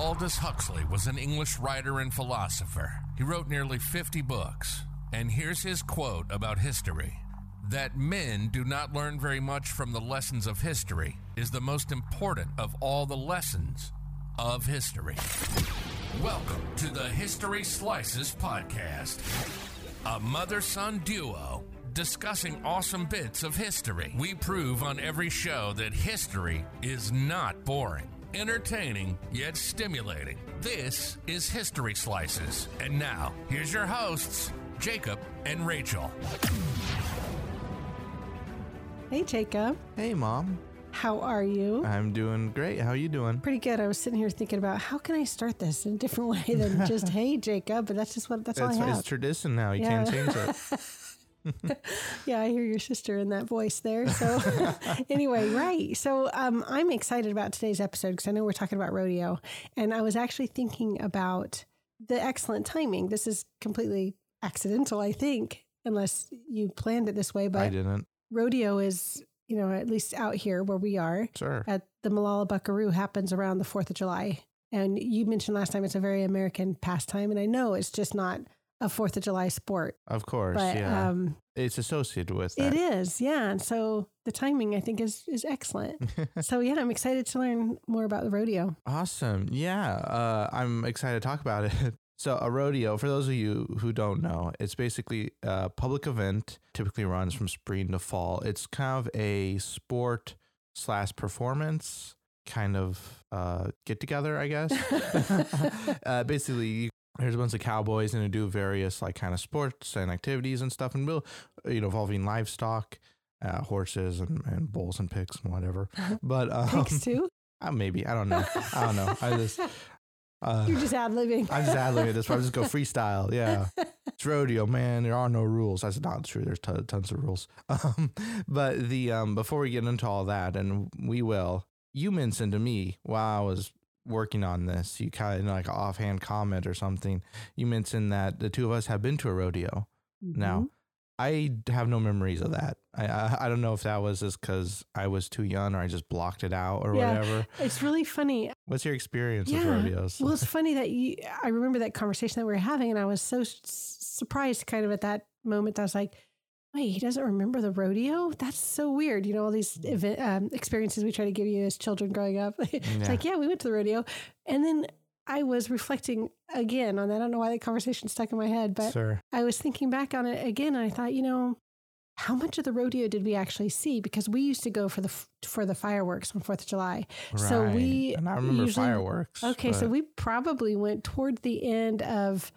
Aldous Huxley was an English writer and philosopher. He wrote nearly 50 books. And here's his quote about history that men do not learn very much from the lessons of history is the most important of all the lessons of history. Welcome to the History Slices Podcast, a mother son duo discussing awesome bits of history. We prove on every show that history is not boring, entertaining, yet stimulating. This is History Slices. And now, here's your hosts, Jacob and Rachel. Hey, Jacob. Hey, Mom. How are you? I'm doing great. How are you doing? Pretty good. I was sitting here thinking about how can I start this in a different way than just "Hey, Jacob," but that's just what that's, It's, all I have. it's tradition now. You Yeah. can't change it. yeah, I hear your sister in that voice there. So, anyway, right. So, um, I'm excited about today's episode because I know we're talking about rodeo, and I was actually thinking about the excellent timing. This is completely accidental, I think, unless you planned it this way. But I didn't. rodeo is, you know, at least out here where we are, Sure. at the Molalla Buckeroo happens around the 4th of July. And you mentioned last time it's a very American pastime. And I know it's just not a 4th of July sport, Of course. but yeah. um, it's associated with it that. is. Yeah. And so the timing, I think, is, is excellent. so, yeah, I'm excited to learn more about the rodeo. Awesome. Yeah. Uh, I'm excited to talk about it. So, a rodeo, for those of you who don't know, it's basically a public event, typically runs from spring to fall. It's kind of a sport slash performance kind of uh, get together, I guess. uh, basically, there's a bunch of cowboys and they do various like kind of sports and activities and stuff, and will you know involving livestock, uh, horses and, and bulls and pigs and whatever. But um, Pigs, too. uh, maybe I don't know. I don't know. I just uh, You're just ad libbing. I'm just ad libbing this point. I just go freestyle. Yeah, it's rodeo, man. There are no rules. That's not true. There's t- tons of rules. Um, but the um, before we get into all that, and we will. You mentioned to me while I was working on this, you kind of like an offhand comment or something. You mentioned that the two of us have been to a rodeo. Now, mm-hmm. I have no memories of that. I I, I don't know if that was just because I was too young or I just blocked it out or Yeah. whatever. It's really funny. What's your experience with rodeos? Well, it's funny that you, I remember that conversation that we were having, and I was so s- surprised kind of at that moment. I was like, wait, he doesn't remember the rodeo? That's so weird. You know, all these event, um, experiences we try to give you as children growing up. it's Yeah. like, yeah, we went to the rodeo. And then I was reflecting again on that. I don't know why that conversation stuck in my head, but Sir. I was thinking back on it again, and I thought, you know, how much of the rodeo did we actually see? Because we used to go for the for the fireworks on Fourth of July. So Right. we and I remember usually- fireworks. Okay, so we probably went toward the end of,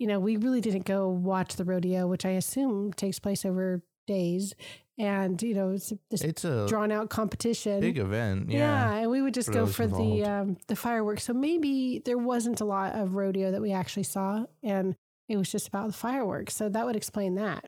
you know, we really didn't go watch the rodeo, which I assume takes place over days, and you know, it's this it's a drawn out competition. big event. yeah. Yeah. and we would just for go for the um, the fireworks. So maybe there wasn't a lot of rodeo that we actually saw, and it was just about the fireworks. So that would explain that.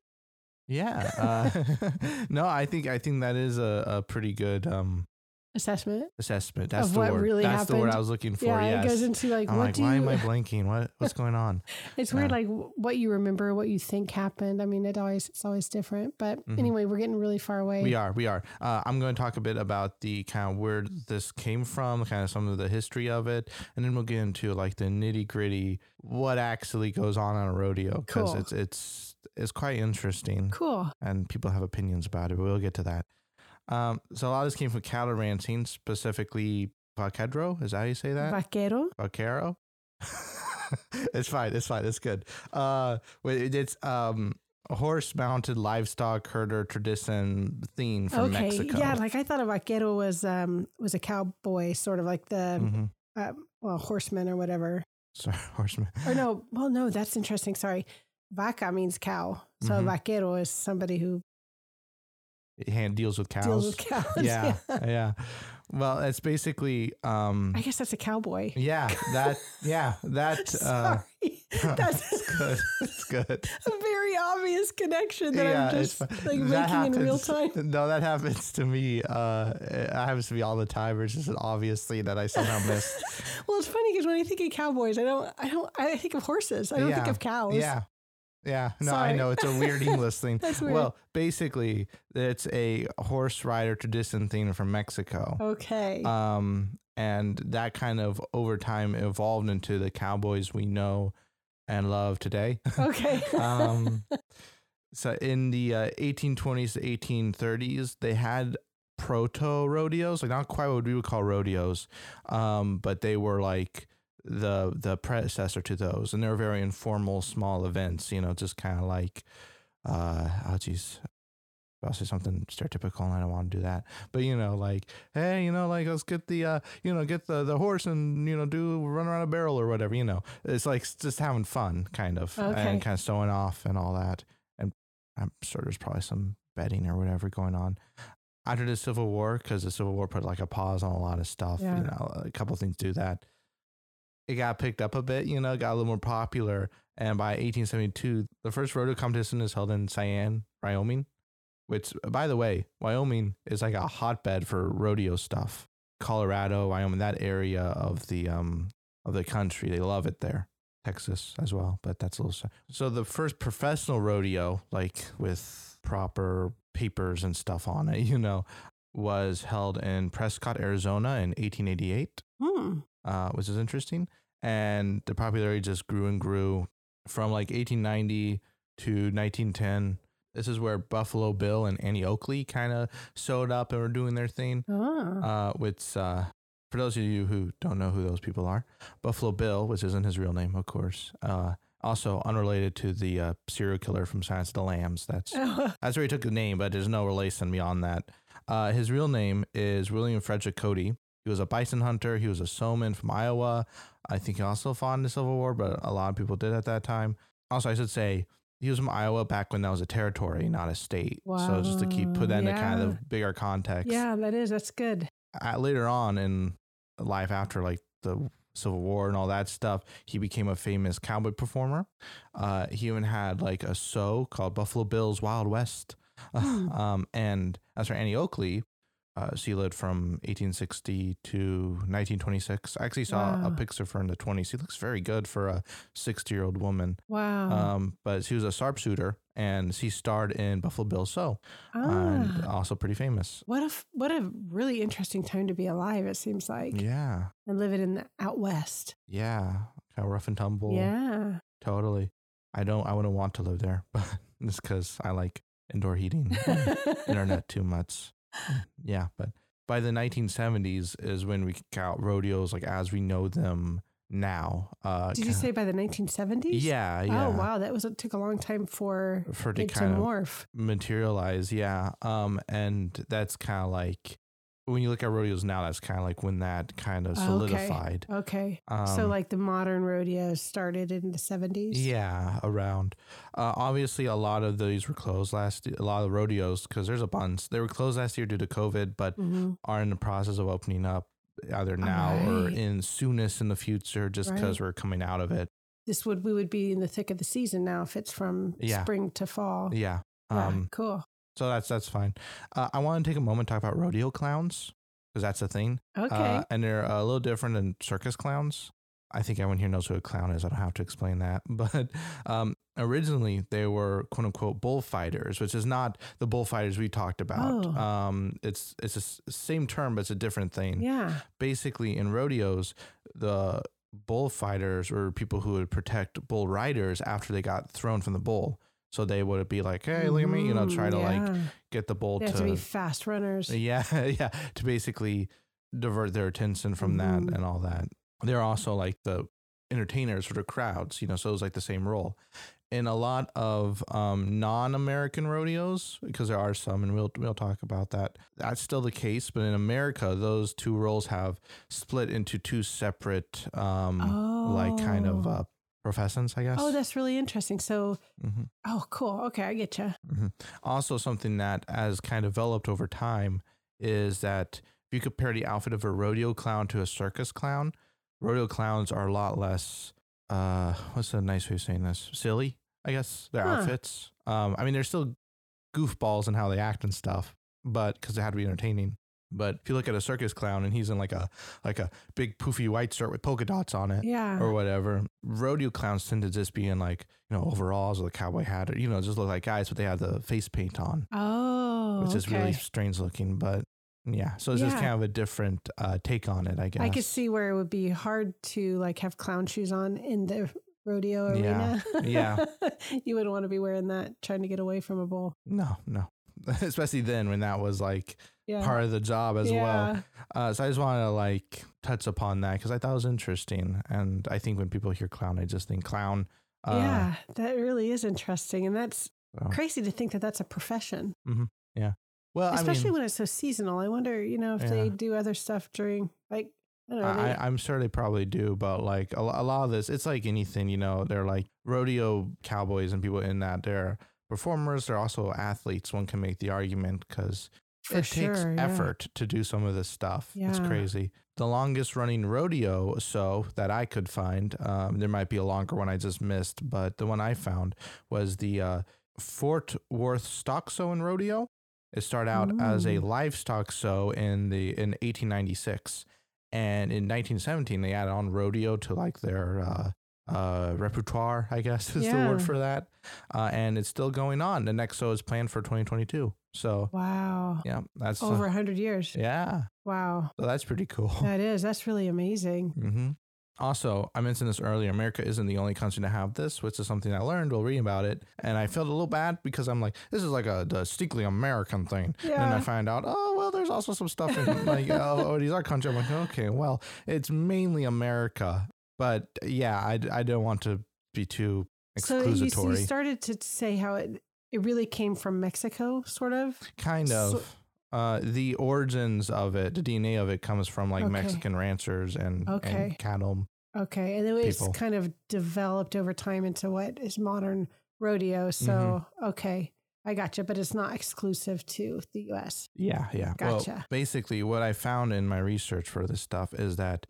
Yeah. Uh, no, I think I think that is a, a pretty good um, Assessment assessment. That's Of the what word. really That's the word. I was looking for. yeah, yes. it goes into like I'm what like, do why you? am I blanking? What what's going on? It's weird, like what you remember, what you think happened. I mean, it always it's always different. But Mhm. anyway, we're getting really far away. We are, we are. Uh, I'm going to talk a bit about the kind of where this came from, kind of some of the history of it, and then we'll get into like the nitty gritty, what actually goes on on a rodeo, because Cool. it's it's it's quite interesting. Cool. and people have opinions about it, but we'll get to that. Um, so a lot of this came from cattle ranching, specifically vaquero. Is that how you say that? Vaquero. Vaquero. it's fine. It's fine. It's good. Uh, it's um a horse-mounted livestock herder tradition theme from okay. Mexico. Yeah, like I thought a vaquero was um was a cowboy, sort of like the hmm uh, well horseman or whatever. Sorry, horseman. Or no, well, no, that's interesting. Sorry, vaca means cow, so Mhm. a vaquero is somebody who hand deals with cows. deals with cows. yeah, yeah. Well, it's basically um. I guess that's a cowboy. Yeah, that. Yeah, that. Uh, Sorry, that's good. It's good. a very obvious connection that I'm just like making in real time. No, that happens to me. Uh, it happens to me all the time. It's just an obvious thing that I somehow missed. Well, it's funny because when I think of cowboys, I don't, I don't, I think of horses. I don't think of cows. Yeah. Yeah. No, I know. It's a weird English thing. Weird. Well, basically, it's a horse rider tradition thing from Mexico. Okay. Um, and that kind of over time evolved into the cowboys we know and love today. Okay. um, so in the uh, 1820s to 1830s, they had proto rodeos, like not quite what we would call rodeos, um, but they were like the the predecessor to those, and they were very informal, small events. You know, just kind of like, uh, oh geez. I'll say something stereotypical and I don't want to do that. But you know, like, hey, you know, like let's get the uh, you know, get the the horse and you know, do run around a barrel or whatever, you know. It's like just having fun kind of Okay. and kind of showing off and all that. And I'm sure there's probably some betting or whatever going on. After the Civil War, because the Civil War put like a pause on a lot of stuff, Yeah. you know, a couple things do that. It got picked up a bit, you know, got a little more popular. And by 1872, the first rodeo competition is held in Cheyenne, Wyoming, which, by the way, Wyoming is like a hotbed for rodeo stuff. Colorado, Wyoming, that area of the um of the country, they love it there. Texas as well, but that's a little. So, so the first professional rodeo, like with proper papers and stuff on it, you know, was held in Prescott, Arizona in 1888 Hmm. uh, which is interesting. And the popularity just grew and grew from like 1890 to 1910. This is where Buffalo Bill and Annie Oakley kind of showed up and were doing their thing. Ah. Uh, which, uh, for those of you who don't know who those people are, Buffalo Bill, which isn't his real name, of course, uh, also unrelated to the uh, serial killer from Silence of the Lambs. That's that's where he took the name, but there's no relation beyond that. Uh, his real name is William Frederick Cody. He was a bison hunter. He was a sowman from Iowa. I think he also fought in the Civil War, but a lot of people did at that time. Also, I should say he was from Iowa back when that was a territory, not a state. So just to keep put that into kind of bigger context. yeah, that is. That's good. Uh, later on in life, after like the Civil War and all that stuff, he became a famous cowboy performer. Uh, he even had like a show called Buffalo Bill's Wild West. Hmm. um, and as for Annie Oakley, uh, she lived from 1860 to 1926. I actually saw a picture of her in the 20s. She looks very good for a 60 year old woman. Wow. Um, but she was a sharpshooter and she starred in Buffalo Bill Show and ah. also pretty famous. What a f- what a really interesting time to be alive. It seems like Yeah. and living in the out west. Yeah. Kind of rough and tumble. Yeah. Totally. I don't, I wouldn't want to live there, but it's because I like indoor heating, internet too much. Yeah. But by the 1970s is when we count rodeos like as we know them now. Uh, Did you say by the 1970s? Yeah. Yeah. Oh wow, that was it took a long time for For to it to kind of morph. materialize. Yeah. Um, and that's kind of like when you look at rodeos now, that's kind of like when that kind of solidified. Okay. Um, so like the modern rodeos started in the 70s. Yeah, around. Uh, obviously, a lot of these were closed last. A lot of rodeos because there's a bunch. They were closed last year due to COVID, but Mhm. are in the process of opening up either now or in soonest in the future, just because Right. we're coming out of it. This would we would be in the thick of the season now if it's from Yeah. spring to fall. Yeah. Yeah, Um. cool. So that's that's fine. Uh, I want to take a moment to talk about rodeo clowns because that's a thing. Okay. Uh, and they're a little different than circus clowns. I think everyone here knows who a clown is. I don't have to explain that. But um, originally, they were quote unquote bullfighters, which is not the bullfighters we talked about. Oh. Um, it's it's the same term, but it's a different thing. yeah. Basically, in rodeos, the bullfighters were people who would protect bull riders after they got thrown from the bull. So they would be like, "Hey, look at me!" You know, try to like get the bull have to be fast runners. yeah, yeah, to basically divert their attention from Mhm. that and all that. They're also like the entertainers for the crowds, you know, so it was like the same role. In a lot of um, non-American rodeos, because there are some, and we'll we'll talk about that. That's still the case, but in America, those two roles have split into two separate, um, like kind of Oh. uh, professions, I guess. Oh, that's really interesting. So, hmm oh, cool. Okay, I get you. hmm Also, something that has kind of developed over time is that if you compare the outfit of a rodeo clown to a circus clown, rodeo clowns are a lot less. Uh, what's a nice way of saying this? Silly, I guess. Their Huh. outfits. Um, I mean, they're still goofballs in how they act and stuff, but because they had to be entertaining. But if you look at a circus clown and he's in like a like a big poofy white shirt with polka dots on it, Yeah. or whatever. Rodeo clowns tend to just be in like, you know, overalls or a cowboy hat or, you know, just look like guys, but they have the face paint on, oh, which is really strange looking. But Yeah, so it's just kind of a different uh, take on it, I guess. I could see where it would be hard to like have clown shoes on in the rodeo Yeah. arena. Yeah. you wouldn't want to be wearing that trying to get away from a bull. No, no. Especially then when that was like Yeah. part of the job as well. Uh, so I just wanted to like touch upon that because I thought it was interesting. And I think when people hear clown, I just think clown. Uh, yeah, that really is interesting, and that's so- crazy to think that that's a profession, Yeah. Well, especially I mean, when it's so seasonal. I wonder, you know, if they do other stuff during like I don't know. I, they- I'm sure they probably do, but like a, a lot of this, it's like anything, you know, they're like rodeo cowboys and people in that. They're performers, they're also athletes. One can make the argument because for it takes sure, yeah. effort to do some of this stuff. It's crazy. The longest running rodeo so that I could find, um, there might be a longer one I just missed, but the one I found was the uh, Fort Worth Stock Show and Rodeo. It started out as a livestock show in the in 1896, and in 1917 they added on rodeo to like their uh, uh, repertoire, I guess is the word for that. Uh, and it's still going on. The next show is planned for 2022. So Wow, yeah, that's uh, over a hundred years. yeah. Wow, So that's pretty cool. that is that's really amazing. hmm Also, I mentioned this earlier. America isn't the only country to have this, which is something I learned while reading about it, and I felt a little bad because I'm like, this is like a distinctly American thing. And then I find out, oh well, there's also some stuff in like oh, oh these are country. I'm like, okay, well, it's mainly America, but yeah, I, I don't want to be too So you, you started to say how it it really came from Mexico, sort of. kind so- of. uh, the origins of it, the DNA of it comes from like Okay. Mexican ranchers and, Okay. and cattle. Okay, and then it's People. kind of developed over time into what is modern rodeo. So Mm-hmm. okay, I gotcha, but it's not exclusive to the U.S. Yeah, yeah. Well, Gotcha. basically, what I found in my research for this stuff is that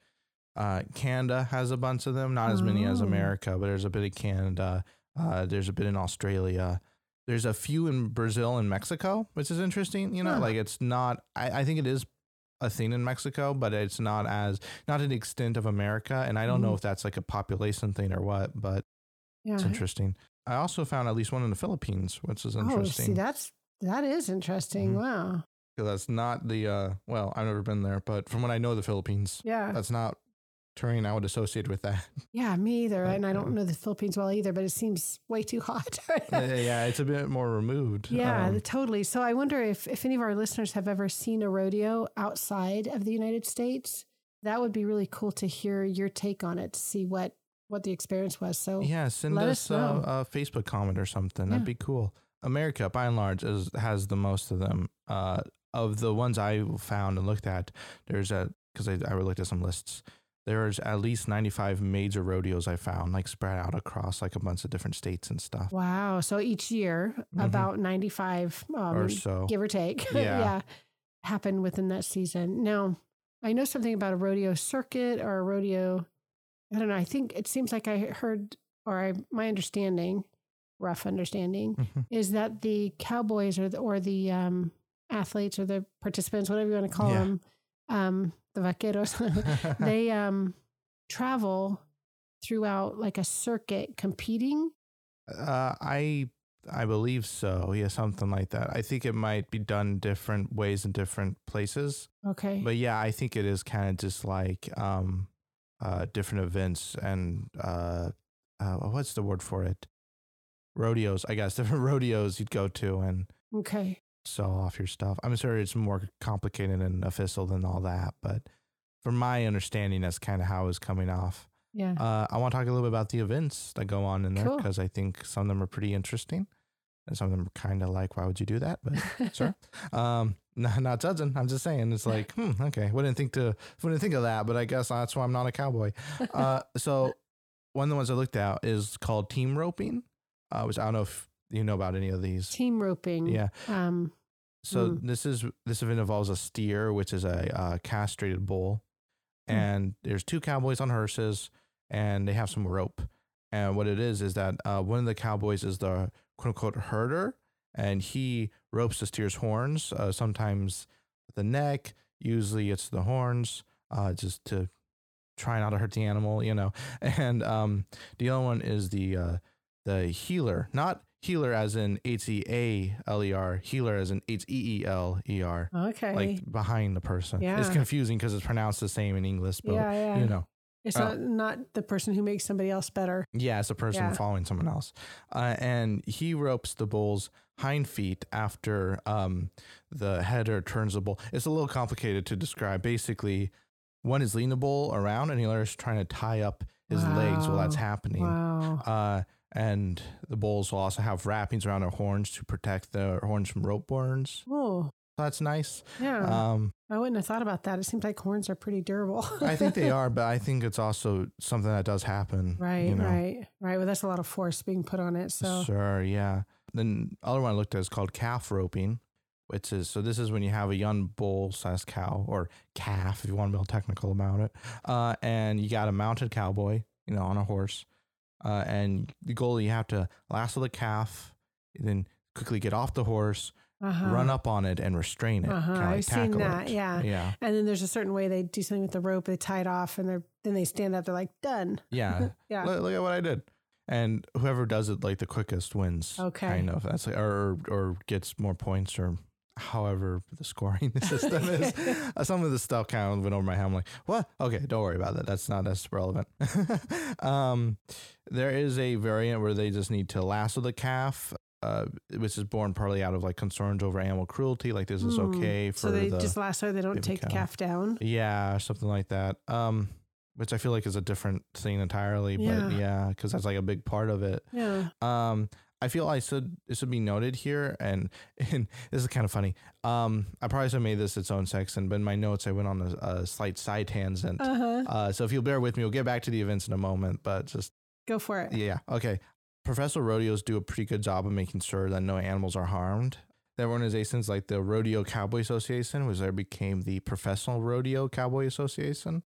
uh, Canada has a bunch of them, not as many as Oh. America, but there's a bit in Canada. Uh, there's a bit in Australia. There's a few in Brazil and Mexico, which is interesting. You know, Huh. like it's not. I, I think it is a thing in Mexico, but it's not as not the extent of America. And I don't know Mhm. if that's like a population thing or what, but Yeah. it's interesting. I also found at least one in the Philippines, which is Oh, see, interesting. that's that is interesting. Mhm. Wow. that's not the uh well, I've never been there, but from what I know the Philippines, Yeah. that's not terrain I would associate with that. Yeah, me either. And I don't know the Philippines well either, but it seems way too hot. yeah, it's a bit more removed. Yeah, Um, totally. So I wonder if, if any of our listeners have ever seen a rodeo outside of the United States. That would be really cool to hear your take on it, to see what what the experience was. So yeah, send us us a, a Facebook comment or something. That'd be cool. America, by and large, is, has the most of them. Uh, of the ones I found and looked at, there's a because I, I looked at some lists. There's at least 95 major rodeos I found, like spread out across like a bunch of different states and stuff. wow. So each year, Mhm. about ninety five, um, or so. give or take, Yeah. happened within that season. Now, I know something about a rodeo circuit or a rodeo. I don't know. I think it seems like I heard, or I, my understanding, rough understanding, Mhm. is that the cowboys or the, or the um, athletes or the participants, whatever you want to call Yeah. them, um, the vaqueros, they um, travel throughout like a circuit competing. Uh, I I believe so. Yeah, something like that. I think it might be done different ways in different places. Okay. But yeah, I think it is kind of just like um uh different events and uh uh what's the word for it? Rodeos, I guess. Different rodeos you'd go to and okay. Sell off your stuff. I'm sorry, it's more complicated and official than all that, but from my understanding, that's kind of how it's coming off. Yeah. Uh, I want to talk a little bit about the events that go on in there Cool. because I think some of them are pretty interesting, and some of them are kind of like, why would you do that? But sure. um, not, not judging. I'm just saying it's like, hmm, okay, wouldn't think to wouldn't think of that, but I guess that's why I'm not a cowboy. Uh, so one of the ones I looked at is called team roping, uh, which I don't know if you know about any of these. Team roping. Yeah. Um, So Mm. this is this event involves a steer, which is a uh, castrated bull, Hmm. and there's two cowboys on horses, and they have some rope. And what it is is that uh, one of the cowboys is the quote unquote herder, and he ropes the steer's horns. Uh, sometimes the neck, usually it's the horns, uh, just to try not to hurt the animal, you know. And um, the other one is the uh, the healer, not healer as in H E A L E R, healer as in H E E L E R, Okay. like behind the person. Yeah. It's confusing because it's pronounced the same in English, but yeah, yeah. you know, it's uh, not not the person who makes somebody else better. yeah, it's a person Yeah. following someone else. Uh, and he ropes the bull's hind feet after um, the header turns the bull. It's a little complicated to describe. Basically, one is leading the bull around, and the other is trying to tie up his legs while that's happening. Wow. Uh, and the bulls will also have wrappings around their horns to protect their horns from rope burns. Oh, that's nice. yeah. Um, I wouldn't have thought about that. It seems like horns are pretty durable. I think they are, but I think it's also something that does happen. right, you know? right, right. Well, that's a lot of force being put on it. So, Sure, yeah. Then other one I looked at is called calf roping, which is so this is when you have a young bull sized cow or calf if you want to be all technical about it. Uh, and you got a mounted cowboy, you know, on a horse. Uh, and the goal you have to lasso the calf, then quickly get off the horse, uh-huh. run up on it and restrain it. Uh-huh. like I've seen that. it. Yeah. Yeah. And then there's a certain way they do something with the rope. They tie it off, and they're then they stand up. They're like done. Yeah. Yeah. look, look at what I did. And whoever does it like the quickest wins. Okay. Kind of. That's like, or or gets more points or however the scoring system is. Uh, Some of the stuff kind of went over my head. I'm like, what? Okay, don't worry about that. That's not as relevant. um, there is a variant where they just need to lasso the calf. Uh, which is born partly out of like concerns over animal cruelty, like this is Hmm. okay for so they the just lasso. They don't take the calf down. yeah, something like that. Um, which I feel like is a different thing entirely, Yeah. but yeah, because that's like a big part of it. Yeah. Um, I feel I should it should be noted here, and and this is kind of funny. Um, I probably should have made this its own section, but in my notes I went on a, a slight side tangent. Uh huh. Uh, so if you'll bear with me, we'll get back to the events in a moment, but just Go for it. yeah, okay. Professional rodeos do a pretty good job of making sure that no animals are harmed. There are organizations like the Rodeo Cowboy Association, which there became the Professional Rodeo Cowboy Association,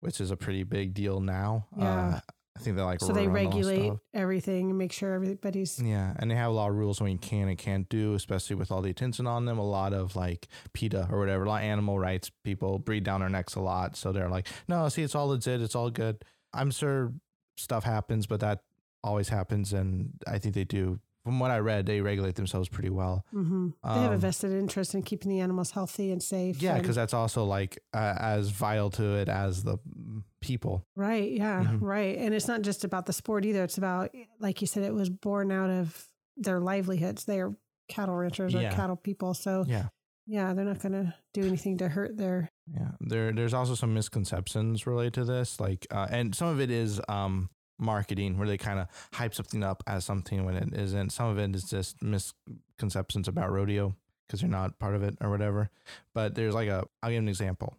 which is a pretty big deal now. Yeah. Uh, I think they like So they regulate everything and make sure everybody's. Yeah, and they have a lot of rules on what you can and can't do, especially with all the attention on them. A lot of like PETA or whatever, a lot of animal rights people breathe down their necks a lot. So they're like, no, see, it's all legit, it's all good. I'm sure stuff happens, but that always happens, and I think they do. From what I read, they regulate themselves pretty well. hmm they have a Um, vested interest in keeping the animals healthy and safe. Yeah, because that's also like uh, as vital to it as the mm, people. Right. Yeah. Mhm. Right. And it's not just about the sport either. It's about, like you said, it was born out of their livelihoods. They are cattle ranchers or Yeah. cattle people. So, Yeah. yeah, they're not going to do anything to hurt their. Yeah, there there's also some misconceptions related to this, like, uh, and some of it is um marketing where they kind of hype something up as something when it isn't. Some of it is just misconceptions about rodeo because you're not part of it or whatever. But there's like a I'll give an example.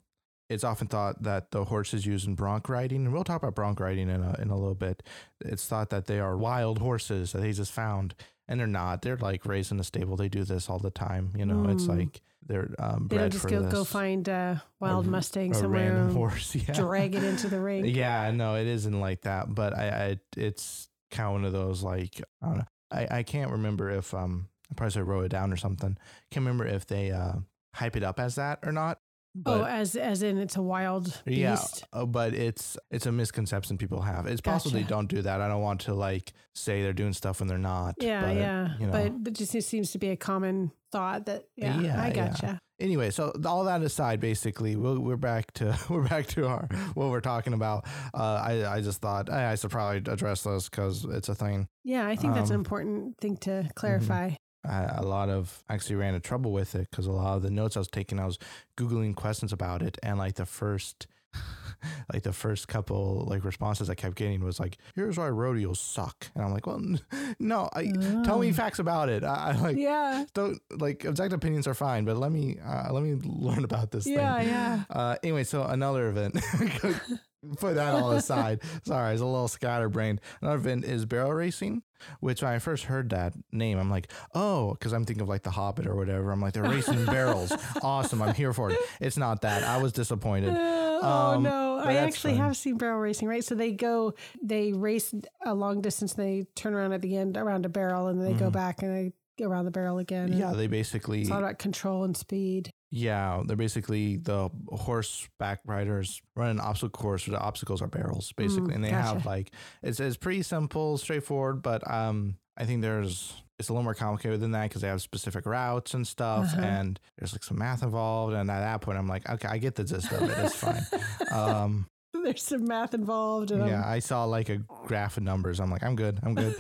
It's often thought that the horses used in bronc riding, and we'll talk about bronc riding in a in a little bit. It's thought that they are wild horses that they just found, and they're not. They're like raised in a stable. They do this all the time. You know, it's Mm. like they're um, They don't just go, this go find a wild r- Mustang a somewhere random and horse. Yeah. drag it into the ring. Yeah, no, it isn't like that. But I, I it's kind of one of those like I don't know. I, I can't remember if um I probably wrote it down or something. Can't remember if they uh hype it up as that or not. Oh, But as as in it's a wild beast. yeah, uh, but it's it's a misconception people have. It's possible they don't do that. I don't want to like say they're doing stuff when they're not. Yeah, but, yeah. you know. But it just seems to be a common thought that, yeah, Yeah, I yeah. gotcha. anyway, so all that aside, basically, we're, we're back to we're back to our what we're talking about. Uh, I I just thought eh, I should probably address this because it's a thing. Yeah, I think that's an Um, important thing to Mm-hmm. clarify. I, a lot of actually ran into trouble with it because a lot of the notes I was taking, I was googling questions about it, and like the first, like the first couple like responses I kept getting was like, "Here's why rodeos suck," and I'm like, "Well, n- no, I tell me facts about it. I, I like Yeah. don't like objective opinions are fine, but let me uh, let me learn about this Yeah, thing." yeah. Uh, anyway, so another event. Put that all aside. Sorry, I was a little scatterbrained. Another event is barrel racing, which when I first heard that name, I'm like, oh, because I'm thinking of like The Hobbit or whatever. I'm like, they're racing barrels. Awesome. I'm here for it. It's not that. I was disappointed. oh Um, no, I actually fun. have seen barrel racing, right? So they go, they race a long distance, they turn around at the end around a barrel, and then they go Mhm. back and they go around the barrel again. Yeah, they basically. it's all about control and speed. Yeah, they're basically the horseback riders run an obstacle course where the obstacles are barrels, basically, Mm, and they have like it's it's pretty simple, straightforward, but um, I think there's it's a little more complicated than that because they have specific routes and stuff, Uh-huh. and there's like some math involved. And at that point, I'm like, okay, I get the gist of it. It's fine. um, There's some math involved. And yeah, I'm- I saw like a graph of numbers. I'm like, I'm good. I'm good.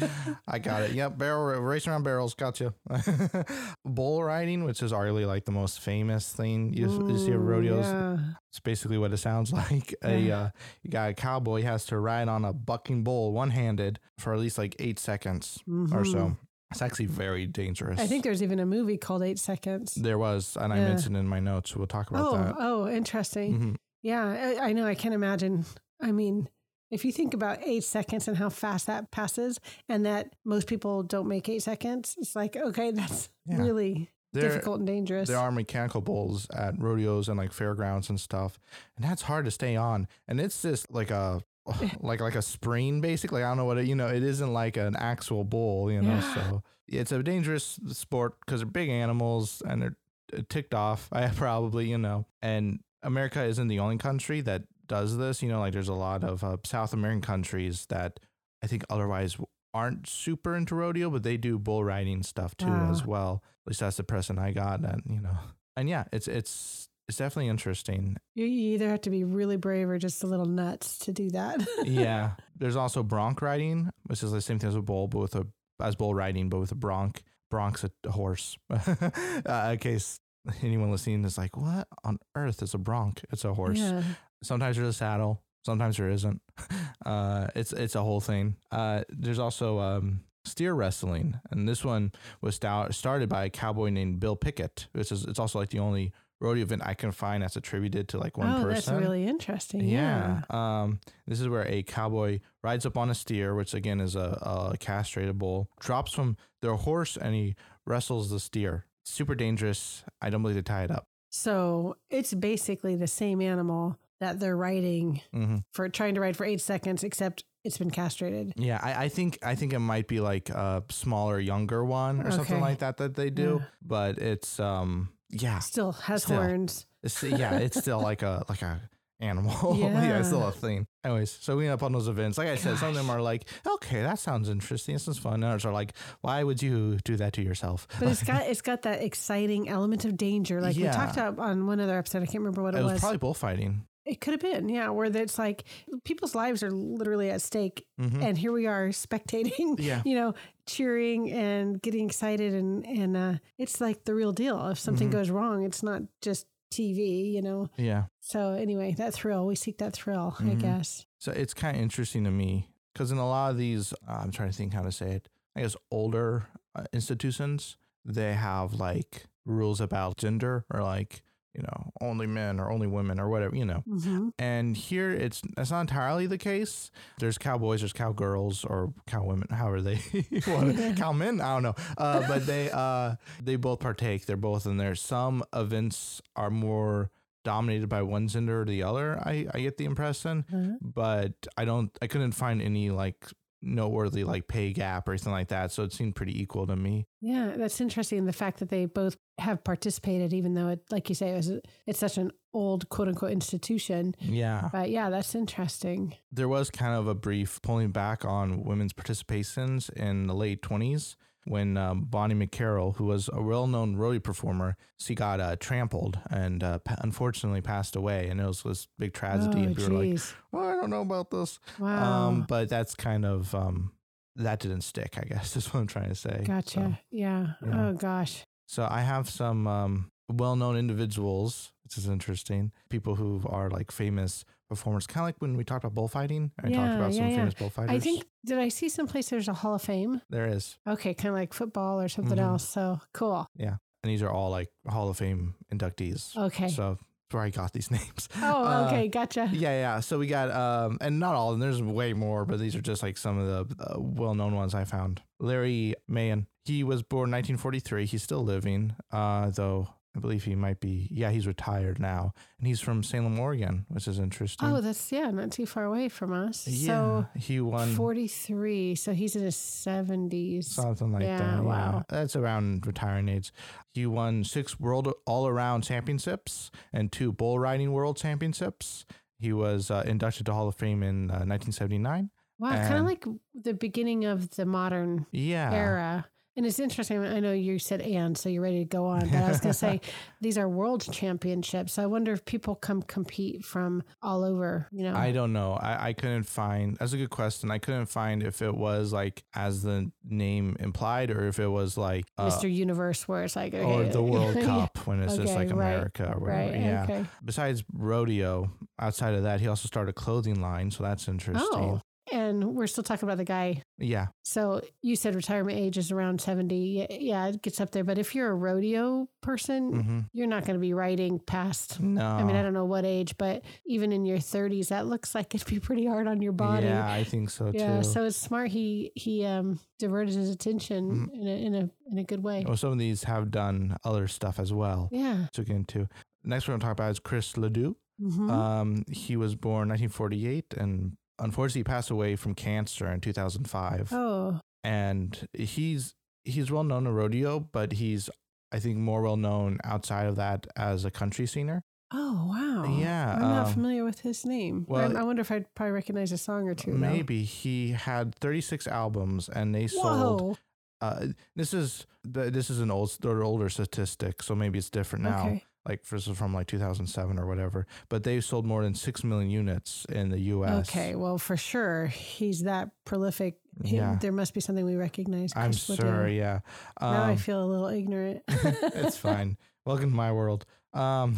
I got it. Yep, barrel racing around barrels. Gotcha. Bull riding, which is arguably like the most famous thing you, you see at rodeos. yeah. It's basically what it sounds like. A Yeah. uh, you got a cowboy has to ride on a bucking bull one handed for at least like eight seconds or so. Mhm. It's actually very dangerous. I think there's even a movie called Eight Seconds. there was, and I mentioned in my notes. We'll talk about Oh, that. oh, interesting. Mhm. Yeah, I, I know. I can imagine. I mean, if you think about eight seconds and how fast that passes, and that most people don't make eight seconds, it's like, okay, that's Yeah. really There, difficult and dangerous. there are mechanical bulls at rodeos and like fairgrounds and stuff, and that's hard to stay on. And it's just like a like like a spring basically. I don't know what it, you know. It isn't like an actual bull, you know. Yeah. So it's a dangerous sport because they're big animals and they're uh, ticked off. I probably you know. And America isn't the only country that does this. You know, like there's a lot of uh, South American countries that I think otherwise aren't super into rodeo, but they do bull riding stuff too Wow. as well. At least that's the present I got, and you know, and yeah, it's it's it's definitely interesting. you, either have to be really brave or just a little nuts to do that. yeah, there's also bronc riding, which is the same thing as a bull, but with a as bull riding, but with a bronc. Bronc's a, a horse. uh, in case anyone listening is like, "What on earth is a bronc?" It's a horse. Yeah. sometimes there's a saddle sometimes there isn't uh it's it's a whole thing uh there's also um steer wrestling and this one was stou- started by a cowboy named bill pickett which is it's also like the only rodeo event i can find that's attributed to like one oh, person that's really interesting. yeah. Yeah. Um, this is where a cowboy rides up on a steer, which again is a, a castrated bull, drops from their horse, and he wrestles the steer. Super dangerous. I don't believe they tie it up. So it's basically the same animal that they're riding hmm for trying to ride for eight seconds, except it's been castrated. Yeah, I, I think I think it might be like a smaller, younger one or something like that that they do. Yeah. But it's um yeah, Still has Still. horns. it's, yeah, it's still like a like a animal. yeah. it's still Yeah. a thing. Anyways, so we end up on those events. Like I said, some of them are like, okay, that sounds interesting. This is fun. And others are like, why would you do that to yourself? But it's got it's got that exciting element of danger. Like we talked about on one other episode. I can't remember what it, it was, was. probably bullfighting. it could have been, yeah, where it's like people's lives are literally at stake, Mhm. and here we are spectating. Yeah. you know, cheering and getting excited, and and uh, it's like the real deal. If something Mhm. goes wrong, it's not just TV, you know. Yeah. So anyway, that thrill, we seek that thrill, I Mhm. guess. So it's kind of interesting to me because in a lot of these, uh, I'm trying to think how to say it. I guess older uh, institutions, they have like rules about gender or like, you know, only men or only women or whatever, you know. hmm And here it's that's not entirely the case. There's cowboys, there's cowgirls or cowwomen, however they want to, cowmen. I don't know. Uh, but they uh, they both partake. They're both in there. Some events are more dominated by one gender or the other. I, I get the impression, Uh-huh. but I don't. I couldn't find any like noteworthy like pay gap or anything like that. So it seemed pretty equal to me. Yeah, that's interesting. The fact that they both have participated, even though it, like you say, it was it's such an old quote unquote institution. Yeah. But yeah, that's interesting. there was kind of a brief pulling back on women's participations in the late 20s when um, Bonnie McCarroll, who was a well-known rodeo performer, she got uh, trampled and uh, pa- unfortunately passed away. And it was this big tragedy. oh, and people were like, oh, I don't know about this. wow. Um, but that's kind of, um, that didn't stick, I guess, is what I'm trying to say. gotcha. So, yeah. yeah. Oh gosh. so I have some um, well-known individuals, which is interesting. People who are like famous performers, kind of like when we talked about bullfighting. I talked Yeah, about some yeah, yeah. famous bullfighters. I think did I see someplace there's a Hall of Fame? there is. Okay, kind of like football or something Mhm. else. So cool. Yeah, and these are all like Hall of Fame inductees. Okay. So where I got these names. oh, Uh, okay, gotcha. Yeah, yeah. So we got, um, and not all, and there's way more, but these are just like some of the uh, well known ones I found. Larry Mahan, he was born 1943. He's still living, uh, though I believe he might be. Yeah, he's retired now, and he's from Salem, Oregon, which is interesting. Oh, that's yeah, not too far away from us. yeah, So he won 43. So he's in his 70s. something like Yeah, that. wow. that's around retiring age. He won six world all-around championships and two bull riding world championships. He was uh, inducted to Hall of Fame in uh, 1979. Wow, kind of like the beginning of the modern Yeah, era. And it's interesting. I know you said and, so you're ready to go on. But I was going to say these are world championships. So I wonder if people come compete from all over. You know, I don't know. I, I couldn't find. That's a good question. I couldn't find if it was like as the name implied, or if it was like uh, Mr. Universe, where it's like or the World yeah, Cup when it's just Okay, like right, America or whatever. Right. Yeah. Okay. Besides rodeo, outside of that, he also started a clothing line, so that's interesting. Oh, and we're still talking about the guy. Yeah, So you said retirement age is around 70. Yeah, it gets up there. But if you're a rodeo person, hmm you're not going to be riding past. no. I mean, I don't know what age, but even in your 30s, that looks like it'd be pretty hard on your body. Yeah, I think so too. Yeah, too. so it's smart. He he um diverted his attention Mhm. in a in a in a good way. well, some of these have done other stuff as well. Yeah. To get into. Next, we're going to talk about is Chris LeDoux. Mhm. Um, he was born 1948 and unfortunately passed away from cancer in 2005. oh, And he's he's well known in rodeo, but he's I think more well known outside of that as a country singer. oh, wow. Yeah, I'm not um, familiar with his name. well, I, I wonder if I'd probably recognize a song or two. though. Maybe he had 36 albums and they sold. Whoa. Uh, this is this is an old older statistic, so maybe it's different now. Okay. Like this is from like 2007 or whatever. But they sold more than six million units in the U.S. Okay. Well, for sure, he's that prolific. He- Yeah. There must be something we recognize. I'm sure. Yeah. Now I Um, feel a little ignorant. it's fine. Welcome to my world. Um,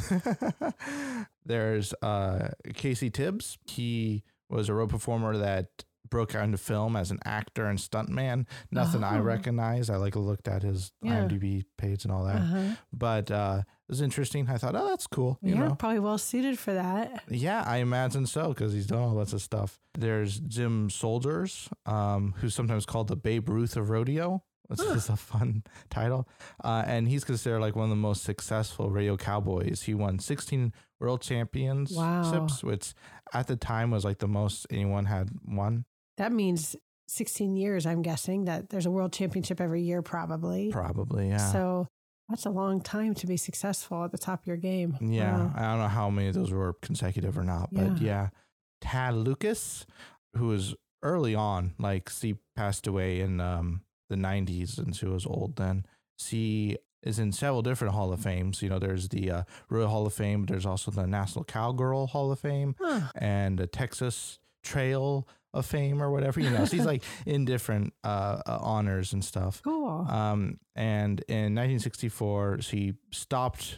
there's uh, Casey Tibbs. He was a road performer that broke out into film as an actor and stuntman. Nothing I Oh. recognize. I like looked at his Yeah. IMDb page and all that. Uh-huh. But uh, it was interesting. I thought, oh, that's cool. You yeah, know, probably well suited for that. yeah, I imagine so because he's done all lots of stuff. There's Jim Shoulders, um, who's sometimes called the Babe Ruth of rodeo. Huh. is a fun title. Uh, and he's considered like one of the most successful radio cowboys. He won 16 world championships, Wow. which at the time was like the most anyone had won. That means 16 years, I'm guessing, that there's a world championship every year, probably. Probably, yeah. So that's a long time to be successful at the top of your game. Yeah, Wow. I don't know how many of those were consecutive or not, but Yeah. yeah. Tad Lucas, who was early on, like she passed away in um, the '90s, and she was old then. She is in several different Hall of Fames. You know, there's the uh, Royal Hall of Fame, but there's also the National Cowgirl Hall of Fame Huh. and the Texas Trail of Fame or whatever. You know, she's like in different uh, uh, honors and stuff. Cool. Um, and in 1964, she stopped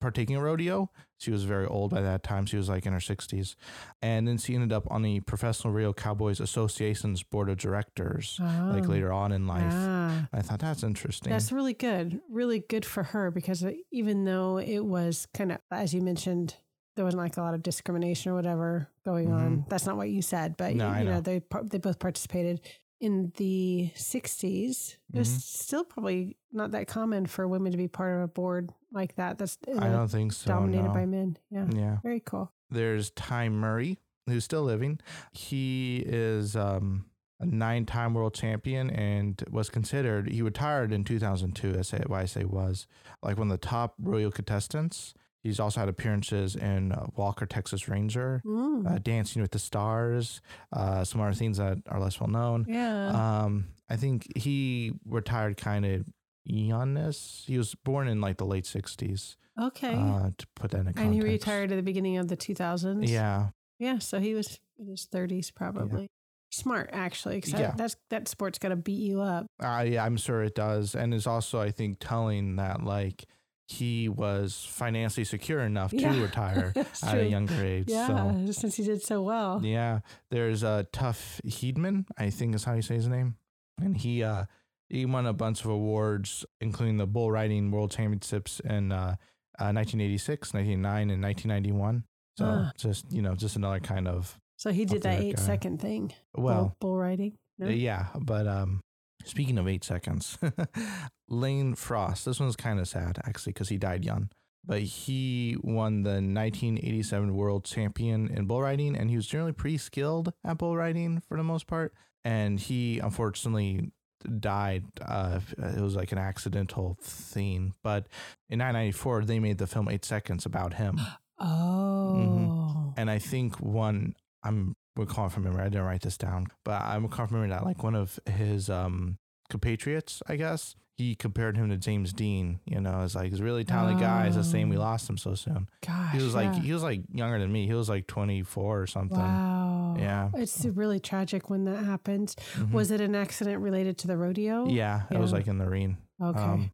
partaking in rodeo. She was very old by that time. She was like in her 60s. And then she ended up on the Professional Rodeo Cowboys Association's board of directors, like Oh. later on in life. Ah. I thought that's interesting. That's really good. Really good for her because even though it was kind of, as you mentioned, there wasn't like a lot of discrimination or whatever going on. That's not what you said, but Mm-hmm. No, you, I know, know. they they both participated in the 60s. It was still probably not that common for women to be part of a board like that. That's I don't think so. dominated no. by men. Yeah. Yeah. Very cool. There's Ty Murray, who's still living. He is um, a nine-time world champion and was considered. He retired in 2002. That's why I say was like one of the top royal contestants. He's also had appearances in uh, Walker, Texas Ranger, Mm. uh, Dancing with the Stars, uh, some other things that are less well known. yeah. Um, I think he retired kind of youngness. He was born in like the late 60s. okay. Uh, to put that in context. and he retired at the beginning of the 2000s. Yeah. Yeah, so he was in his 30s probably. Smart, actually. 'cause that- Yeah. that's that sport's got to beat you up. Uh, yeah, I'm sure it does. And it's also, I think, telling that like he was financially secure enough to retire at a true. younger age. Yeah, So, since he did so well. yeah, there's uh, Tuff Hedeman, I think is how you say his name. And he, uh, he won a bunch of awards, including the bull riding world championships in uh, uh, 1986, 1999, and 1991. So Ah. just, you know, just another kind of, So he did that eight guy. second thing. well, bull, bull riding. No? Uh, Yeah, but um, Speaking of eight seconds, Lane Frost. This one's kind of sad actually because he died young. But he won the 1987 World Champion in bull riding, and he was generally pretty skilled at bull riding for the most part. And he unfortunately died. Uh, it was like an accidental thing. But in 1994, they made the film Eight Seconds about him. Oh. And I think one, I'm recalling from memory, I didn't write this down, but I'm recalling from memory that like one of his um, compatriots, I guess, he compared him to James Dean, you know, it's like, he's a really talented guy. It's a shame we Oh. lost him so soon. Gosh. He was like, he was like younger than me. He was like 24 or something. wow. Yeah. It's really tragic when that happens. Mhm. Was it an accident related to the rodeo? Yeah, it was like in the ring. Okay. Um.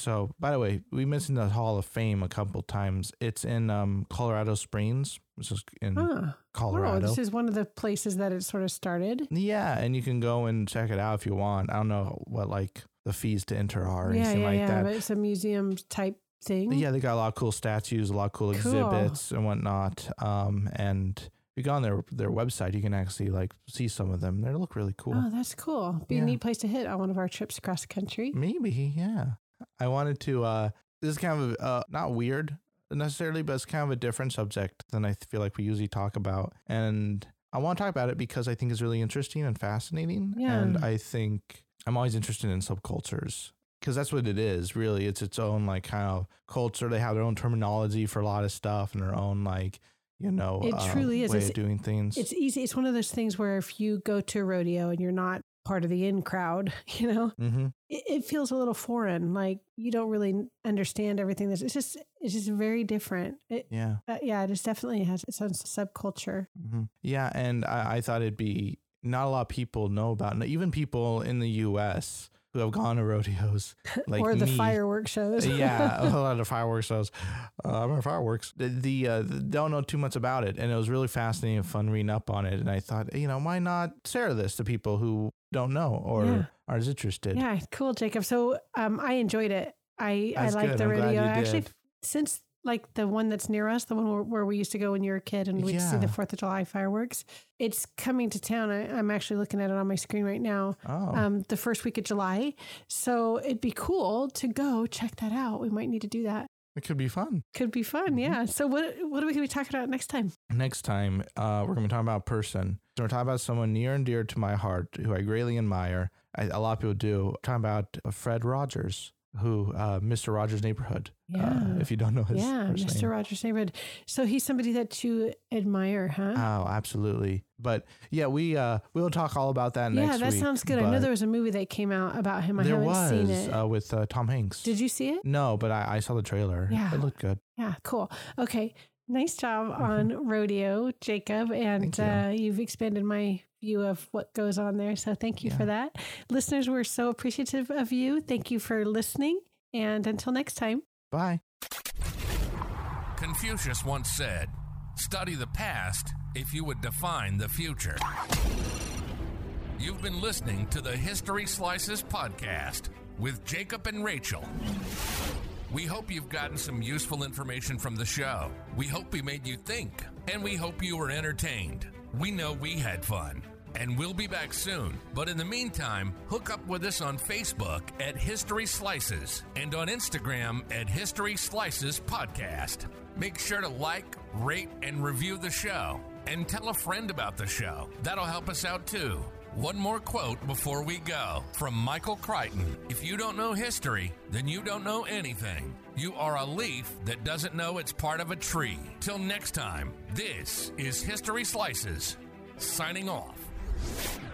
So, by the way, we mentioned the Hall of Fame a couple times. It's in um, Colorado Springs, which is in Huh. Colorado. Oh, this is one of the places that it sort of started. yeah, and you can go and check it out if you want. I don't know what like the fees to enter are or yeah, anything yeah, like yeah. that. But it's a museum type thing. Yeah, they got a lot of cool statues, a lot of cool Cool. exhibits and whatnot. Um, and if you go on their their website, you can actually like see some of them. They look really cool. Oh, that's cool. Be Yeah. a neat place to hit on one of our trips across the country. Maybe, yeah. I wanted to. uh This is kind of uh not weird necessarily, but it's kind of a different subject than I feel like we usually talk about, and I want to talk about it because I think it's really interesting and fascinating, Yeah. and I think I'm always interested in subcultures. Because that's what it is, really. It's its own like kind of culture. They have their own terminology for a lot of stuff, and their own like, you know, It uh, truly is. way It's- of doing things. It's easy. It's one of those things where if you go to a rodeo and you're not part of the in crowd, you know, mm-hmm. it, it feels a little foreign. Like you don't really understand everything. That's it's just it's just very different. It, Yeah. uh, yeah, it just definitely has its own subculture. hmm Yeah, and I, I thought it'd be not a lot of people know about, and even people in the U.S. who have gone to rodeos, like or the me. fireworks shows. yeah, a lot of fireworks shows. Uh, a fireworks. The, the uh, don't know too much about it, and it was really fascinating and fun reading up on it. And I thought, you know, why not share this to people who don't know or Yeah. are interested? Yeah, cool, Jacob. So um, I enjoyed it. I That's I like good. the rodeo. you Actually, since like the one that's near us, the one where, where we used to go when you were a kid and we'd see the Fourth of July fireworks, it's coming to town. I, I'm actually looking at it on my screen right now. Oh, Um, the first week of July, so it'd be cool to go check that out. We might need to do that. it could be fun. Could be fun, Mhm. yeah. So what what are we going to be talking about next time? Next time, uh, we're going to be talking about a person. So we're talking about someone near and dear to my heart who I greatly admire. I, a lot of people do. talking about Fred Rogers, who uh, Mr. Rogers' Neighborhood. Yeah. Uh, if you don't know his yeah, Mr. name. Rogers' neighborhood. So he's somebody that you admire, huh? Oh, absolutely. But yeah, we uh, we'll talk all about that next yeah, that week. sounds good. I know there was a movie that came out about him. I there haven't was seen it. Uh, with uh, Tom Hanks. Did you see it? No, but I, I saw the trailer. Yeah. it looked good. Yeah, cool. Okay. Nice job on rodeo, Jacob. And you. uh, you've expanded my view of what goes on there. So thank you for that. Listeners, we're so appreciative of you. Thank you for listening. And until next time. Bye. Confucius once said, Study the past if you would define the future. You've been listening to the History Slices podcast with Jacob and Rachel. We hope you've gotten some useful information from the show. We hope we made you think, and we hope you were entertained. We know we had fun. And we'll be back soon. But in the meantime, hook up with us on Facebook at History Slices and on Instagram at History Slices Podcast. Make sure to like, rate, and review the show. And tell a friend about the show. That'll help us out too. One more quote before we go from Michael Crichton. If you don't know history, then you don't know anything. You are a leaf that doesn't know it's part of a tree. Till next time, this is History Slices, signing off.